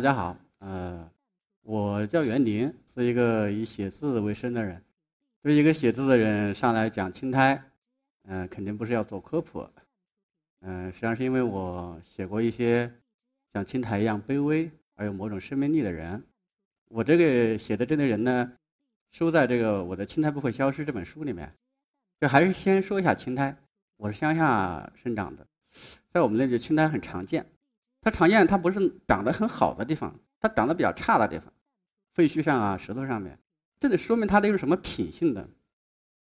大家好，呃，我叫袁林，是一个以写字为生的人。对一个写字的人上来讲青苔，嗯，肯定不是要做科普，嗯，实际上是因为我写过一些像青苔一样卑微而有某种生命力的人。我这个写的这类人呢，收在这个我的《青苔不会消失》这本书里面。就还是先说一下青苔，我是乡下生长的，在我们那里青苔很常见。它常见，它不是长得很好的地方，它长得比较差的地方，废墟上啊，石头上面，这得说明它的一种什么品性的，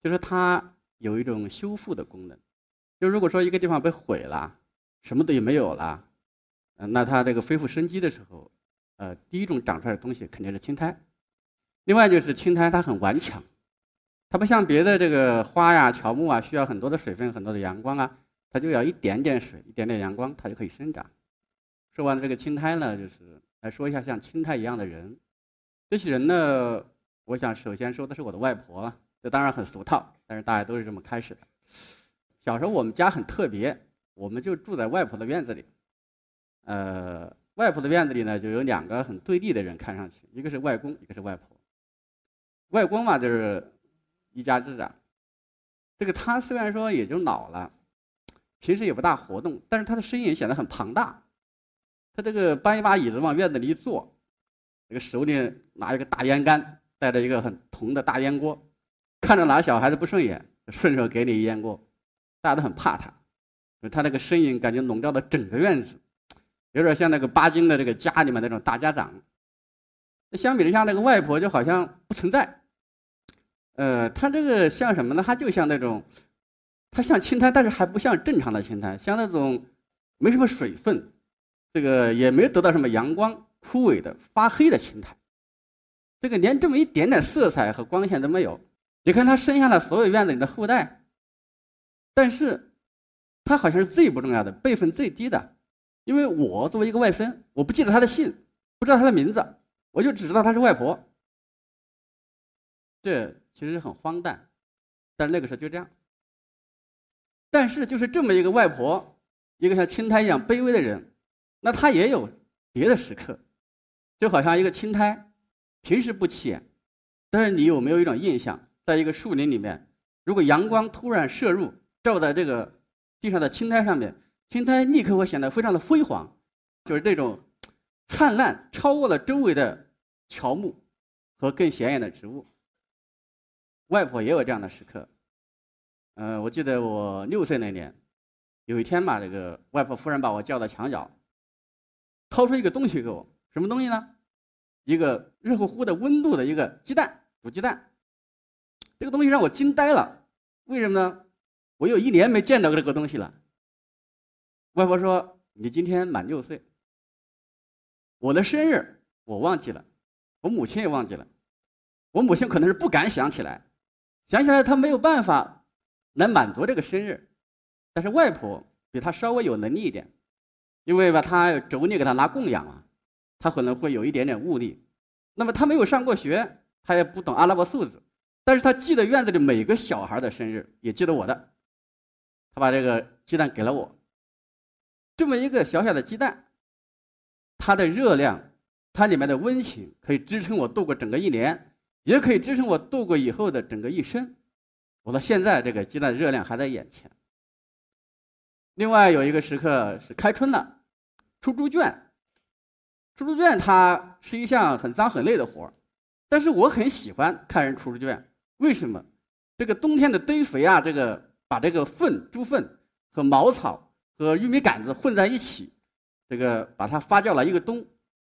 就是它有一种修复的功能。就如果说一个地方被毁了，什么都没有了，嗯，那它这个恢复生机的时候，呃，第一种长出来的东西肯定是青苔。另外就是青苔它很顽强，它不像别的这个花呀、乔木啊，需要很多的水分、很多的阳光啊，它就要一点点水、一点点阳光，它就可以生长。说完这个青苔呢，就是来说一下像青苔一样的人。这些人呢，我想首先说的是我的外婆。这当然很俗套，但是大家都是这么开始的。小时候我们家很特别，我们就住在外婆的院子里。呃，外婆的院子里呢，就有两个很对立的人，看上去，一个是外公，一个是外婆。外公嘛，就是一家之长。这个他虽然说也就老了，平时也不大活动，但是他的身影显得很庞大。他这个搬一把椅子往院子里一坐，这个手里拿一个大烟杆，带着一个很铜的大烟锅，看着哪个小孩子不顺眼，顺手给你一烟锅，大家都很怕他，他那个身影感觉笼罩了整个院子，有点像那个巴金的这个家里面那种大家长。相比之下，那个外婆就好像不存在。呃，他这个像什么呢？他就像那种，他像青苔，但是还不像正常的青苔，像那种没什么水分。这个也没得到什么阳光，枯萎的发黑的青苔，这个连这么一点点色彩和光线都没有。你看他生下了所有院子里的后代，但是，他好像是最不重要的，辈分最低的，因为我作为一个外甥，我不记得他的姓，不知道他的名字，我就只知道他是外婆。这其实很荒诞，但那个时候就这样。但是就是这么一个外婆，一个像青苔一样卑微的人。那他也有别的时刻，就好像一个青苔，平时不起眼，但是你有没有一种印象，在一个树林里面，如果阳光突然射入，照在这个地上的青苔上面，青苔立刻会显得非常的辉煌，就是这种灿烂，超过了周围的乔木和更显眼的植物。外婆也有这样的时刻，嗯，我记得我六岁那年，有一天嘛，这个外婆忽然把我叫到墙角。掏出一个东西给我，什么东西呢？一个热乎乎的、温度的一个鸡蛋，煮鸡蛋。这个东西让我惊呆了，为什么呢？我有一年没见到过这个东西了。外婆说：“你今天满六岁。”我的生日我忘记了，我母亲也忘记了。我母亲可能是不敢想起来，想起来她没有办法来满足这个生日，但是外婆比她稍微有能力一点。因为吧，他妯娌给他拿供养啊，他可能会有一点点悟力。那么他没有上过学，他也不懂阿拉伯数字，但是他记得院子里每个小孩的生日，也记得我的。他把这个鸡蛋给了我，这么一个小小的鸡蛋，它的热量，它里面的温情，可以支撑我度过整个一年，也可以支撑我度过以后的整个一生。我到现在，这个鸡蛋的热量还在眼前。另外有一个时刻是开春了。出猪圈，出猪圈它是一项很脏很累的活儿，但是我很喜欢看人出猪圈。为什么？这个冬天的堆肥啊，这个把这个粪、猪粪和茅草和玉米杆子混在一起，这个把它发酵了一个冬。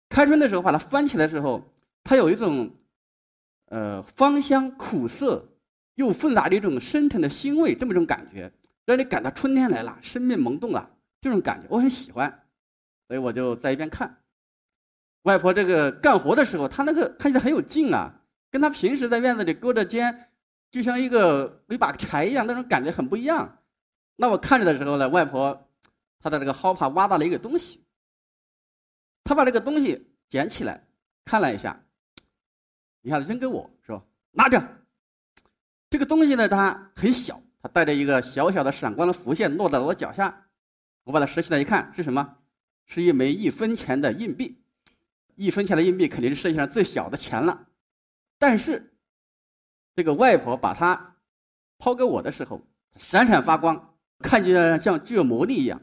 开春的时候把它翻起来的时候，它有一种，呃，芳香苦涩又混杂的一种深沉的腥味，这么一种感觉，让你感到春天来了，生命萌动了，这种感觉我很喜欢。所以我就在一边看，外婆这个干活的时候，她那个看起来很有劲啊，跟她平时在院子里勾着肩，就像一个一把柴一样，那种感觉很不一样。那我看着的时候呢，外婆她的这个蒿耙挖到了一个东西，她把这个东西捡起来看了一下，一下子扔给我说：“拿着。”这个东西呢，它很小，它带着一个小小的闪光的浮线落在了我脚下。我把它拾起来一看，是什么？是一枚一分钱的硬币，一分钱的硬币肯定是世界上最小的钱了。但是，这个外婆把它抛给我的时候，闪闪发光，看起来像具有魔力一样。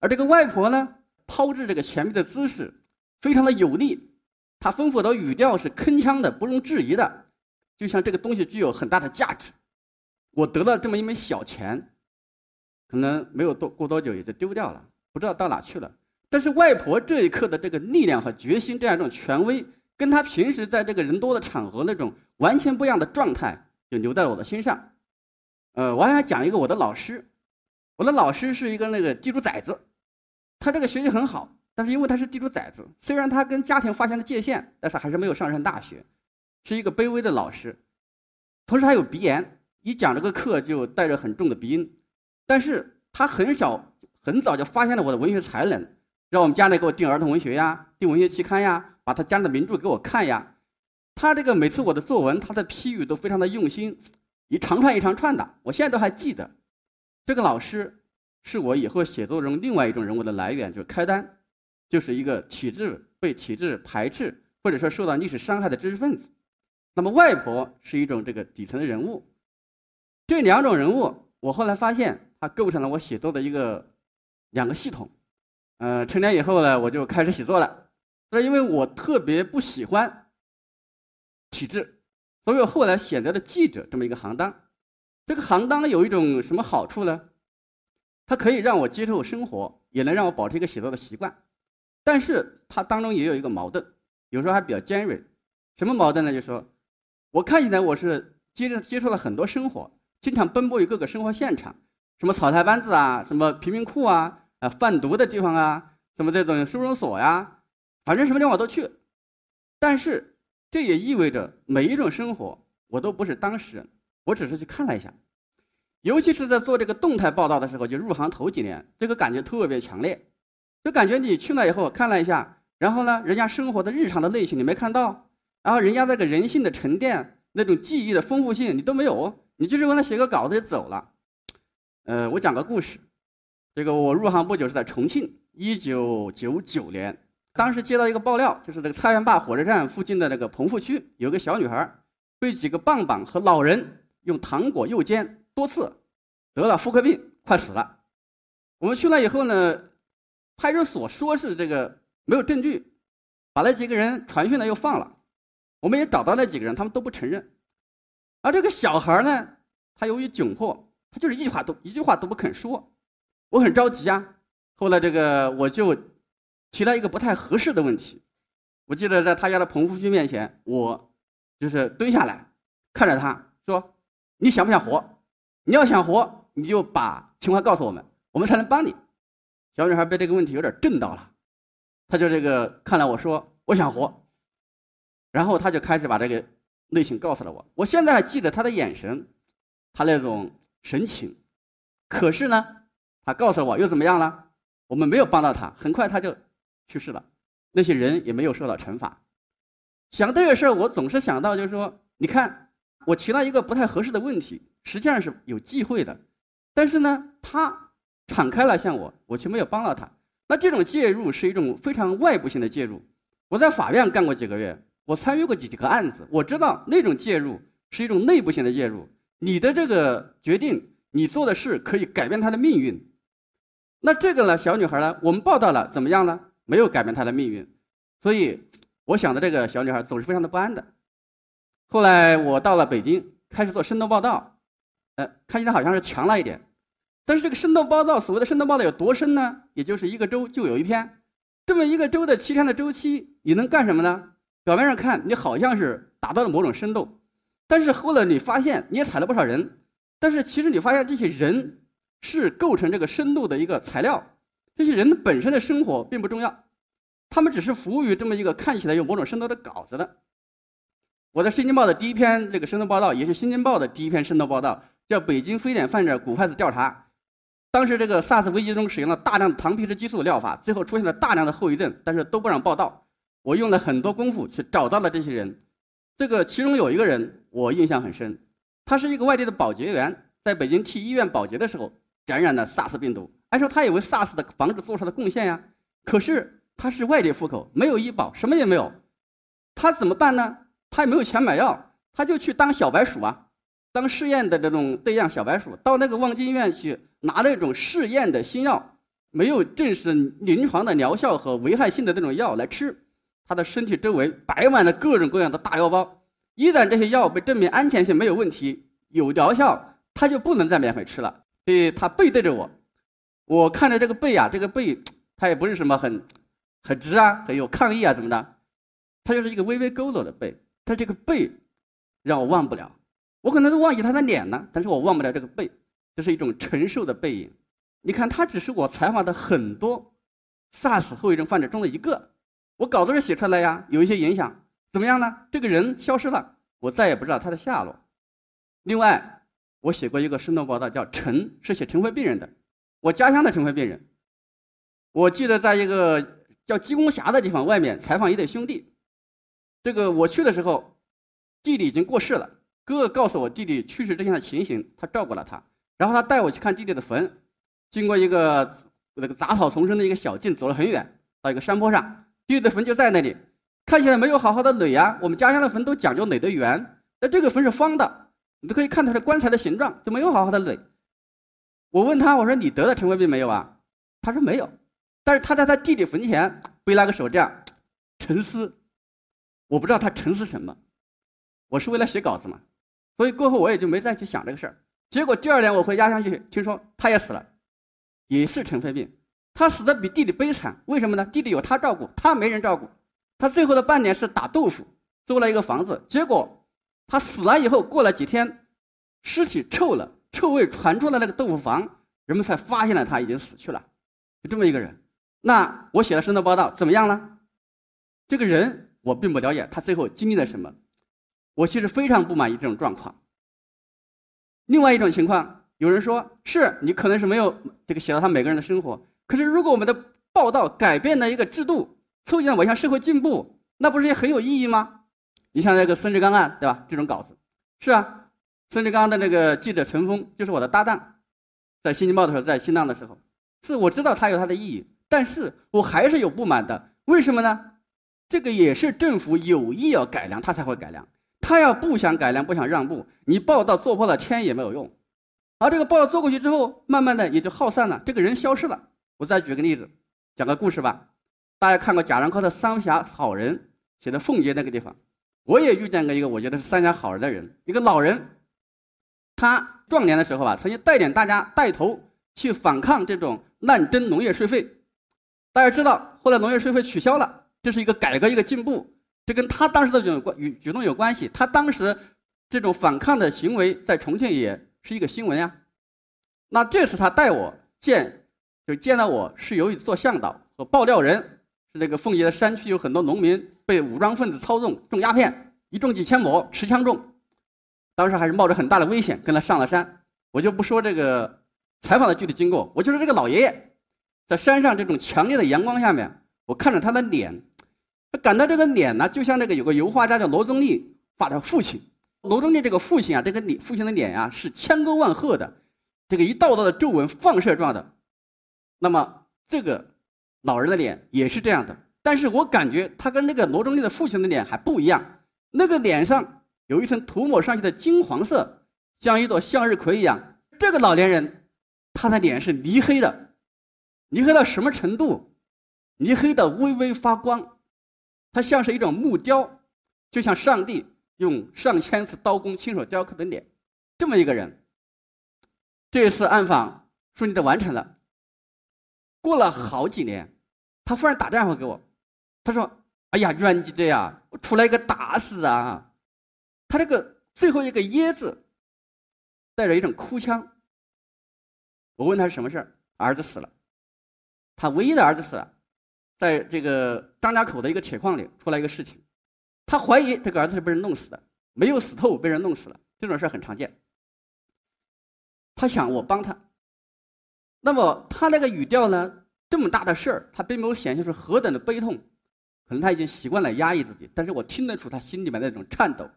而这个外婆呢，抛掷这个钱币的姿势非常的有力，她丰富的语调是铿锵的，不容置疑的，就像这个东西具有很大的价值。我得了这么一枚小钱，可能没有多过多久也就丢掉了，不知道到哪去了。但是外婆这一刻的这个力量和决心，这样一种权威。跟她平时在这个人多的场合那种完全不一样的状态，就留在了我的心上。呃，我还想讲一个我的老师，我的老师是一个那个地主崽子，他这个学习很好，但是因为他是地主崽子，虽然他跟家庭划清了界限，但是还是没有上上大学，是一个卑微的老师。同时还有鼻炎，一讲这个课就带着很重的鼻音。但是他很少很早就发现了我的文学才能，让我们家里给我订儿童文学呀，订文学期刊呀。把他家的名著给我看呀，他这个每次我的作文，他的批语都非常的用心，一长串一长串的，我现在都还记得。这个老师是我以后写作中另外一种人物的来源，就是开单，就是一个体制被体制排斥或者说受到历史伤害的知识分子。那么外婆是一种这个底层的人物，这两种人物，我后来发现，它构成了我写作的一个两个系统。呃，成年以后呢，我就开始写作了。那因为我特别不喜欢体制，所以我后来选择了记者这么一个行当。这个行当有一种什么好处呢？它可以让我接受生活，也能让我保持一个写作的习惯。但是它当中也有一个矛盾，有时候还比较尖锐。什么矛盾呢？就是说，我看起来我是接着接触了很多生活，经常奔波于各个生活现场，什么草台班子啊，什么贫民窟啊，啊贩毒的地方啊，什么这种收容所呀。反正什么地方我都去，但是这也意味着每一种生活我都不是当事人，我只是去看了一下。尤其是在做这个动态报道的时候，就入行头几年，这个感觉特别强烈，就感觉你去了以后看了一下，然后呢，人家生活的日常的类型你没看到，然后人家那个人性的沉淀、那种记忆的丰富性你都没有，你就是为了写个稿子就走了。呃，我讲个故事，这个我入行不久是在重庆，一九九九年。当时接到一个爆料，就是这个菜园坝火车站附近的那个棚户区，有个小女孩被几个棒棒和老人用糖果诱奸多次，得了妇科病，快死了。我们去了以后呢，派出所说是这个没有证据，把那几个人传讯了又放了。我们也找到那几个人，他们都不承认。而这个小孩呢，他由于窘迫，他就是一句话都一句话都不肯说。我很着急啊。后来这个我就。提了一个不太合适的问题，我记得在他家的棚户区面前，我就是蹲下来看着他说：“你想不想活？你要想活，你就把情况告诉我们，我们才能帮你。”小女孩被这个问题有点震到了，她就这个看了我说：“我想活。”然后她就开始把这个内情告诉了我。我现在还记得她的眼神，她那种神情。可是呢，他告诉我又怎么样了？我们没有帮到他，很快他就。去世了，那些人也没有受到惩罚。想这个事儿，我总是想到，就是说，你看，我提了一个不太合适的问题，实际上是有忌讳的，但是呢，他敞开了向我，我却没有帮到他。那这种介入是一种非常外部性的介入。我在法院干过几个月，我参与过几几个案子，我知道那种介入是一种内部性的介入。你的这个决定，你做的事可以改变他的命运。那这个呢，小女孩呢，我们报道了，怎么样呢？没有改变她的命运，所以我想的这个小女孩总是非常的不安的。后来我到了北京，开始做深度报道，呃，看起来好像是强了一点，但是这个深度报道，所谓的深度报道有多深呢？也就是一个周就有一篇，这么一个周的七天的周期，你能干什么呢？表面上看你好像是达到了某种深度，但是后来你发现你也踩了不少人，但是其实你发现这些人是构成这个深度的一个材料。这些人本身的生活并不重要，他们只是服务于这么一个看起来有某种深度的稿子的。我在《新京报》的第一篇这个深度报道，也是《新京报》的第一篇深度报道，叫《北京非典患者骨坏死调查》。当时这个 SARS 危机中使用了大量的糖皮质激素的疗法，最后出现了大量的后遗症，但是都不让报道。我用了很多功夫去找到了这些人，这个其中有一个人我印象很深，他是一个外地的保洁员，在北京替医院保洁的时候感染了 SARS 病毒。按说他也为 SARS 的防治做出了贡献呀，可是他是外地户口，没有医保，什么也没有，他怎么办呢？他也没有钱买药，他就去当小白鼠啊，当试验的这种对象小白鼠，到那个望京医院去拿那种试验的新药，没有证实临床的疗效和危害性的那种药来吃，他的身体周围摆满了各种各样的大药包，一旦这些药被证明安全性没有问题，有疗效，他就不能再免费吃了。所以他背对着我，我看着这个背啊，这个背，他也不是什么很。很直啊，很有抗议啊，怎么的？他就是一个微微佝偻的背，他这个背让我忘不了。我可能都忘记他的脸了，但是我忘不了这个背，这是一种承受的背影。你看，他只是我采访的很多 SARS 后遗症患者中的一个。我稿子上写出来呀，有一些影响，怎么样呢？这个人消失了，我再也不知道他的下落。另外，我写过一个生动报道，叫《陈》，是写尘肺病人的，我家乡的尘肺病人。我记得在一个。叫鸡公峡的地方，外面采访一对兄弟。这个我去的时候，弟弟已经过世了。哥哥告诉我弟弟去世之前的情形，他照顾了他。然后他带我去看弟弟的坟，经过一个那个杂草丛生的一个小径，走了很远，到一个山坡上，弟弟的坟就在那里，看起来没有好好的垒呀。我们家乡的坟都讲究垒得圆，那这个坟是方的，你都可以看出来棺材的形状，就没有好好的垒。我问他，我说你得了尘肺病没有啊？他说没有。但是他在他弟弟坟前背那个手这样沉思，我不知道他沉思什么。我是为了写稿子嘛，所以过后我也就没再去想这个事儿。结果第二年我回家乡去，听说他也死了，也是尘肺病。他死的比弟弟悲惨，为什么呢？弟弟有他照顾，他没人照顾。他最后的半年是打豆腐，租了一个房子。结果他死了以后，过了几天，尸体臭了，臭味传出了那个豆腐房，人们才发现了他已经死去了。就这么一个人。那我写的深度报道怎么样呢？这个人我并不了解，他最后经历了什么？我其实非常不满意这种状况。另外一种情况，有人说是你可能是没有这个写到他每个人的生活，可是如果我们的报道改变了一个制度，促进了我向社会进步，那不是也很有意义吗？你像那个孙志刚案，对吧？这种稿子，是啊，孙志刚的那个记者陈峰就是我的搭档，在《新京报》的时候，在新浪的时候，是我知道他有他的意义。但是我还是有不满的，为什么呢？这个也是政府有意要改良，他才会改良。他要不想改良，不想让步，你报道做破了天也没有用。而这个报道做过去之后，慢慢的也就耗散了，这个人消失了。我再举个例子，讲个故事吧。大家看过贾樟柯的《三峡好人》，写的奉节那个地方，我也遇见过一个我觉得是三峡好人的人，一个老人。他壮年的时候吧，曾经带领大家带头去反抗这种滥征农业税费。大家知道，后来农业税费取消了，这是一个改革，一个进步。这跟他当时的这种关与举动有关系。他当时这种反抗的行为，在重庆也是一个新闻呀。那这次他带我见，就见到我是由于做向导和爆料人，是这个奉节的山区有很多农民被武装分子操纵种鸦片，一种几千亩，持枪种。当时还是冒着很大的危险跟他上了山。我就不说这个采访的具体经过，我就说这个老爷爷。在山上这种强烈的阳光下面，我看着他的脸，感到这个脸呢，就像那个有个油画家叫罗宗立画的父亲。罗宗立这个父亲啊，这个脸父亲的脸呀是千沟万壑的，这个一道道的皱纹放射状的。那么这个老人的脸也是这样的，但是我感觉他跟那个罗中立的父亲的脸还不一样。那个脸上有一层涂抹上去的金黄色，像一朵向日葵一样。这个老年人，他的脸是泥黑的。泥黑到什么程度？泥黑的微微发光，它像是一种木雕，就像上帝用上千次刀工亲手雕刻的脸。这么一个人，这次暗访顺利的完成了。过了好几年，他忽然打电话给我，他说：“哎呀，阮记者呀，我出来一个大事啊！”他这个最后一个“耶”字，带着一种哭腔。我问他是什么事儿，儿子死了。他唯一的儿子死了，在这个张家口的一个铁矿里出来一个事情，他怀疑这个儿子是被人弄死的，没有死透，被人弄死了，这种事很常见。他想我帮他，那么他那个语调呢，这么大的事儿，他并没有显现出何等的悲痛，可能他已经习惯了压抑自己，但是我听得出他心里面那种颤抖。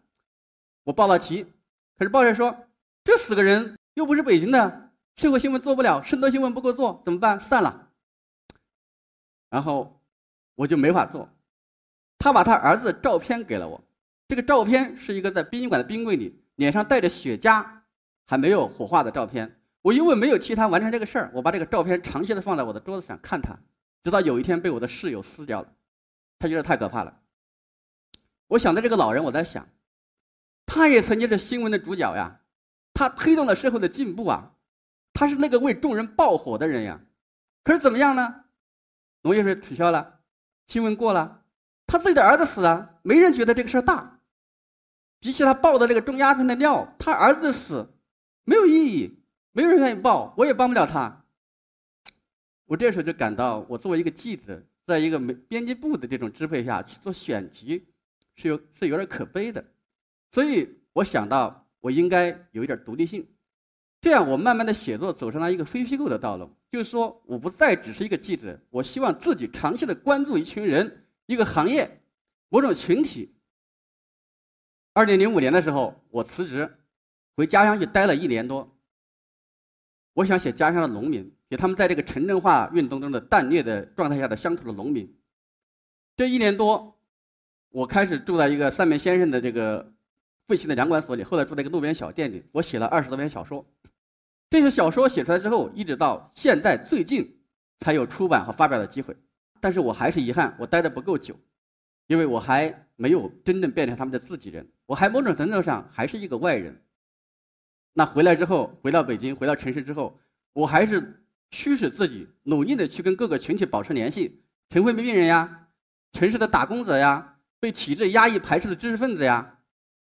我报了题，可是报社说这死个人又不是北京的，社会新闻做不了，深度新闻不够做，怎么办？散了。然后，我就没法做。他把他儿子的照片给了我，这个照片是一个在殡仪馆的冰柜里，脸上带着雪茄，还没有火化的照片。我因为没有替他完成这个事儿，我把这个照片长期的放在我的桌子上看他，直到有一天被我的室友撕掉了，他觉得太可怕了。我想到这个老人，我在想，他也曾经是新闻的主角呀，他推动了社会的进步啊，他是那个为众人爆火的人呀。可是怎么样呢？农业税取消了，新闻过了。他自己的儿子死了，没人觉得这个事儿大。比起他爆的这个种鸦片的料，他儿子死没有意义，没有人愿意报，我也帮不了他。我这时候就感到，我作为一个记者，在一个没编辑部的这种支配下去做选题，是有是有点可悲的。所以我想到，我应该有一点独立性，这样我慢慢的写作走上了一个非虚构的道路。就是说，我不再只是一个记者，我希望自己长期的关注一群人。一个行业，某种群体。二零零五年的时候，我辞职，回家乡去待了一年多。我想写家乡的农民，写他们在这个城镇化运动中的淡劣的状态下的乡土的农民。这一年多，我开始住在一个三明先生的这个废弃的粮管所里，后来住在一个路边小店里。我写了二十多篇小说，这些小说写出来之后，一直到现在最近才有出版和发表的机会。但是我还是遗憾，我待的不够久，因为我还没有真正变成他们的自己人，我还某种程度上还是一个外人。那回来之后，回到北京，回到城市之后，我还是驱使自己努力的去跟各个群体保持联系，尘肺病病人呀，城市的打工者呀，被体制压抑排斥的知识分子呀。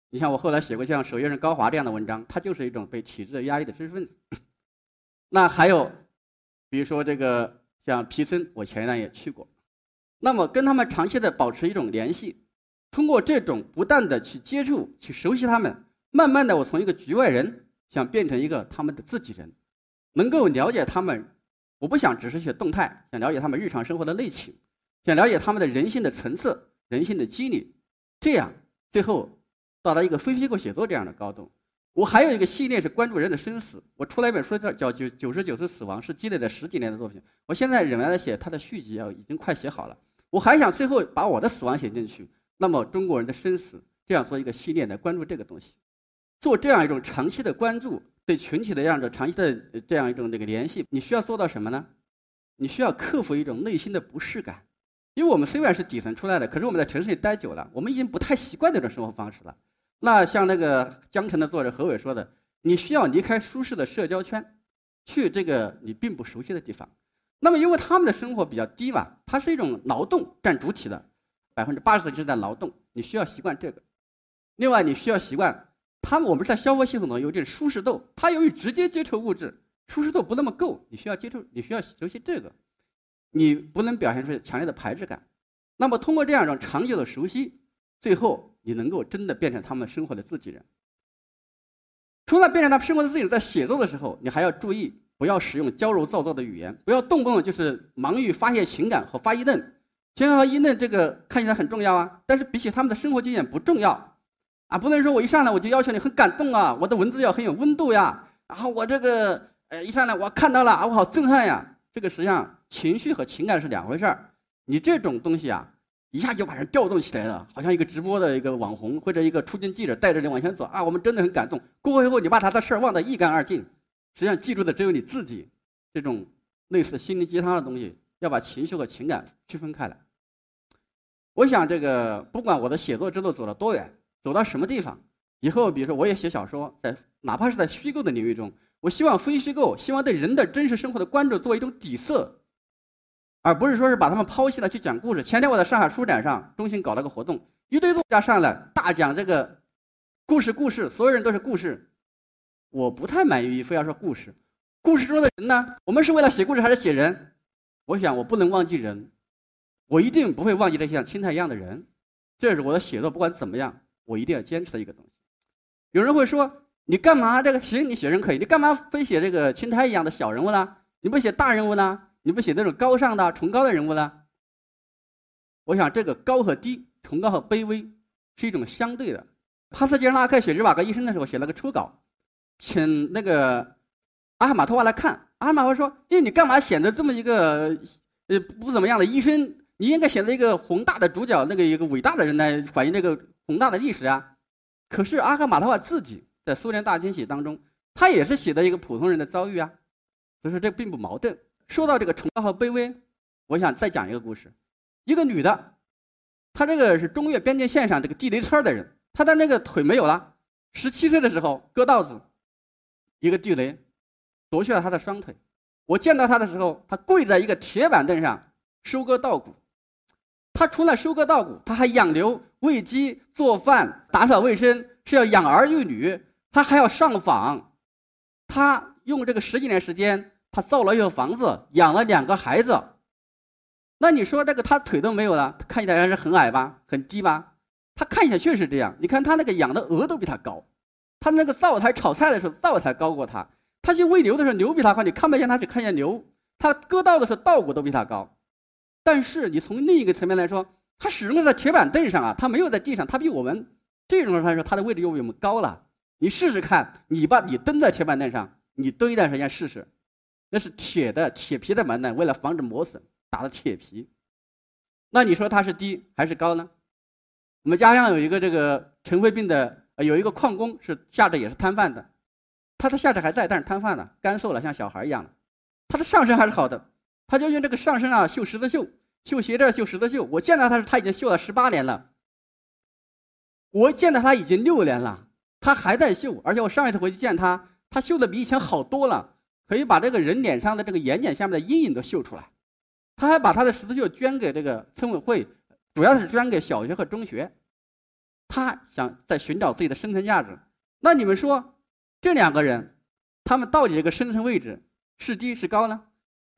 你像我后来写过像守夜人高华这样的文章，他就是一种被体制压抑的知识分子。那还有，比如说这个。像皮森，我前一段也去过，那么跟他们长期的保持一种联系，通过这种不断的去接触、去熟悉他们，慢慢的我从一个局外人想变成一个他们的自己人，能够了解他们。我不想只是写动态，想了解他们日常生活的内情，想了解他们的人性的层次、人性的机理，这样最后到达一个非虚构写作这样的高度。我还有一个系列是关注人的生死。我出来一本书叫叫《九九十九次死亡》，是积累了十几年的作品。我现在仍然在写它的续集啊，已经快写好了。我还想最后把我的死亡写进去。那么中国人的生死，这样做一个系列来关注这个东西，做这样一种长期的关注，对群体的这样的长期的这样一种这个联系，你需要做到什么呢？你需要克服一种内心的不适感，因为我们虽然是底层出来的，可是我们在城市里待久了，我们已经不太习惯这种生活方式了。那像那个《江城》的作者何伟说的，你需要离开舒适的社交圈，去这个你并不熟悉的地方。那么，因为他们的生活比较低嘛，它是一种劳动占主体的，百分之八十的就是在劳动，你需要习惯这个。另外，你需要习惯他们我们在消化系统中有点舒适度，它由于直接接触物质，舒适度不那么够，你需要接触，你需要熟悉这个，你不能表现出强烈的排斥感。那么，通过这样一种长久的熟悉，最后。你能够真的变成他们生活的自己人。除了变成他们生活的自己人，在写作的时候，你还要注意不要使用矫揉造作的语言，不要动不动就是忙于发泄情感和发议论。情感和议论这个看起来很重要啊，但是比起他们的生活经验不重要啊。不能说我一上来我就要求你很感动啊，我的文字要很有温度呀。然后我这个呃一上来我看到了啊，我好震撼呀。这个实际上情绪和情感是两回事儿。你这种东西啊。一下就把人调动起来了，好像一个直播的一个网红或者一个出镜记者带着你往前走啊！我们真的很感动。过后以后，你把他的事儿忘得一干二净，实际上记住的只有你自己。这种类似心灵鸡汤的东西，要把情绪和情感区分开来。我想，这个不管我的写作之路走了多远，走到什么地方，以后比如说我也写小说，在哪怕是在虚构的领域中，我希望非虚构，希望对人的真实生活的关注作为一种底色。而不是说是把他们抛弃了去讲故事。前天我在上海书展上，中心搞了个活动，一堆作家上来大讲这个故事，故事，所有人都是故事。我不太满意非要说故事，故事中的人呢？我们是为了写故事还是写人？我想我不能忘记人，我一定不会忘记那些像青苔一样的人。这是我的写作，不管怎么样，我一定要坚持的一个东西。有人会说，你干嘛这个行？你写人可以，你干嘛非写这个青苔一样的小人物呢？你不写大人物呢？你不写那种高尚的、崇高的人物呢？我想，这个高和低、崇高和卑微是一种相对的。帕斯捷拉克写日瓦戈医生的时候，写了个初稿，请那个阿哈马托娃来看。阿哈马托娃说：“哎，你干嘛显得这么一个呃不怎么样的医生？你应该写的一个宏大的主角，那个一个伟大的人来反映这个宏大的历史啊。可是阿赫马特瓦自己在苏联大清洗当中，他也是写的一个普通人的遭遇啊。所以说这并不矛盾。说到这个崇高和卑微，我想再讲一个故事。一个女的，她这个是中越边境线上这个地雷村的人，她的那个腿没有了，十七岁的时候割稻子，一个地雷夺去了她的双腿。我见到她的时候，她跪在一个铁板凳上收割稻谷。她除了收割稻谷，她还养牛、喂鸡、做饭、打扫卫生，是要养儿育女。他还要上访。他用这个十几年时间，他造了一套房子，养了两个孩子。那你说这个他腿都没有了，看起来还是很矮吧，很低吧？他看起来确实这样。你看他那个养的鹅都比他高，他那个灶台炒菜的时候灶台高过他，他去喂牛的时候牛比他高，你看不见他只看见牛。他割稻的时候稻谷都比他高，但是你从另一个层面来说，他始终在铁板凳上啊，他没有在地上，他比我们这种人来说，他的位置又比我们高了。你试试看，你把你蹲在铁板凳上，你蹲一段时间试试，那是铁的铁皮的板凳，为了防止磨损。打的铁皮，那你说它是低还是高呢？我们家乡有一个这个尘肺病的，有一个矿工是下肢也是瘫痪的，他的下肢还在，但是瘫痪了，干瘦了，像小孩一样他的上身还是好的，他就用这个上身啊绣十字绣，绣鞋垫绣十字绣。我见到他时，他已经绣了十八年了。我见到他已经六年了，他还在绣，而且我上一次回去见他，他绣的比以前好多了，可以把这个人脸上的这个眼睑下面的阴影都绣出来。他还把他的十字绣捐给这个村委会，主要是捐给小学和中学。他想在寻找自己的生存价值。那你们说，这两个人，他们到底这个生存位置是低是高呢？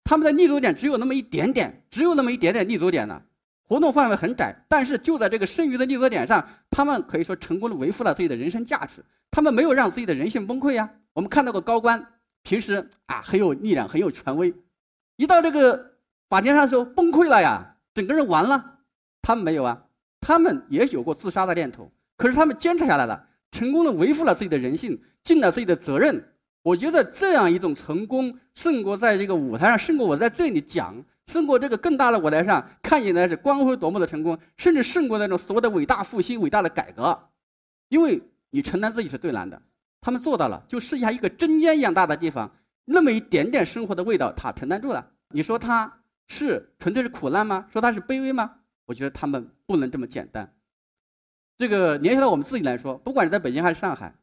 他们的立足点只有那么一点点，只有那么一点点立足点呢，活动范围很窄。但是就在这个剩余的立足点上，他们可以说成功的维护了自己的人生价值。他们没有让自己的人性崩溃呀。我们看到过高官，平时啊很有力量，很有权威，一到这个。法庭上的时候崩溃了呀，整个人完了。他们没有啊，他们也有过自杀的念头，可是他们坚持下来了，成功的维护了自己的人性，尽了自己的责任。我觉得这样一种成功，胜过在这个舞台上，胜过我在这里讲，胜过这个更大的舞台上看起来是光辉夺目的成功，甚至胜过那种所谓的伟大复兴、伟大的改革。因为你承担自己是最难的，他们做到了，就试一下一个针尖一样大的地方，那么一点点生活的味道，他承担住了。你说他？是纯粹是苦难吗？说他是卑微吗？我觉得他们不能这么简单。这个联系到我们自己来说，不管是在北京还是上海，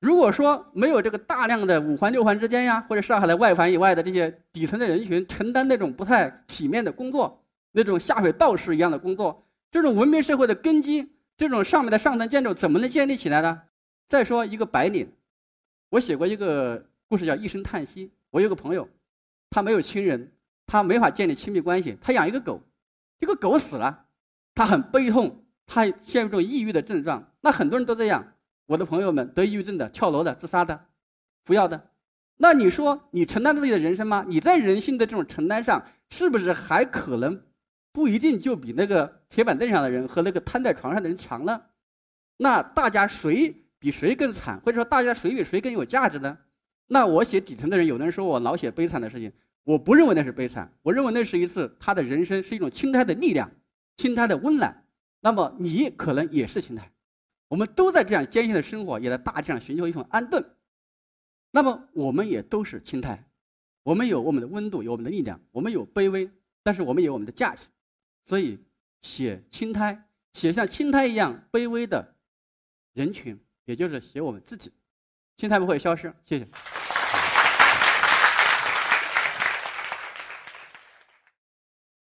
如果说没有这个大量的五环六环之间呀，或者上海的外环以外的这些底层的人群承担那种不太体面的工作，那种下水道士一样的工作，这种文明社会的根基，这种上面的上层建筑怎么能建立起来呢？再说一个白领，我写过一个故事叫《一声叹息》。我有个朋友，他没有亲人。他没法建立亲密关系，他养一个狗，这个狗死了，他很悲痛，他陷入这种抑郁的症状。那很多人都这样，我的朋友们得抑郁症的、跳楼的、自杀的、服药的。那你说你承担自己的人生吗？你在人性的这种承担上，是不是还可能不一定就比那个铁板凳上的人和那个瘫在床上的人强呢？那大家谁比谁更惨，或者说大家谁比谁更有价值呢？那我写底层的人，有的人说我老写悲惨的事情。我不认为那是悲惨，我认为那是一次他的人生是一种青苔的力量，青苔的温暖。那么你可能也是青苔，我们都在这样艰辛的生活，也在大地上寻求一份安顿。那么我们也都是青苔，我们有我们的温度，有我们的力量，我们有卑微，但是我们有我们的价值。所以写青苔，写像青苔一样卑微的人群，也就是写我们自己。青苔不会消失。谢谢。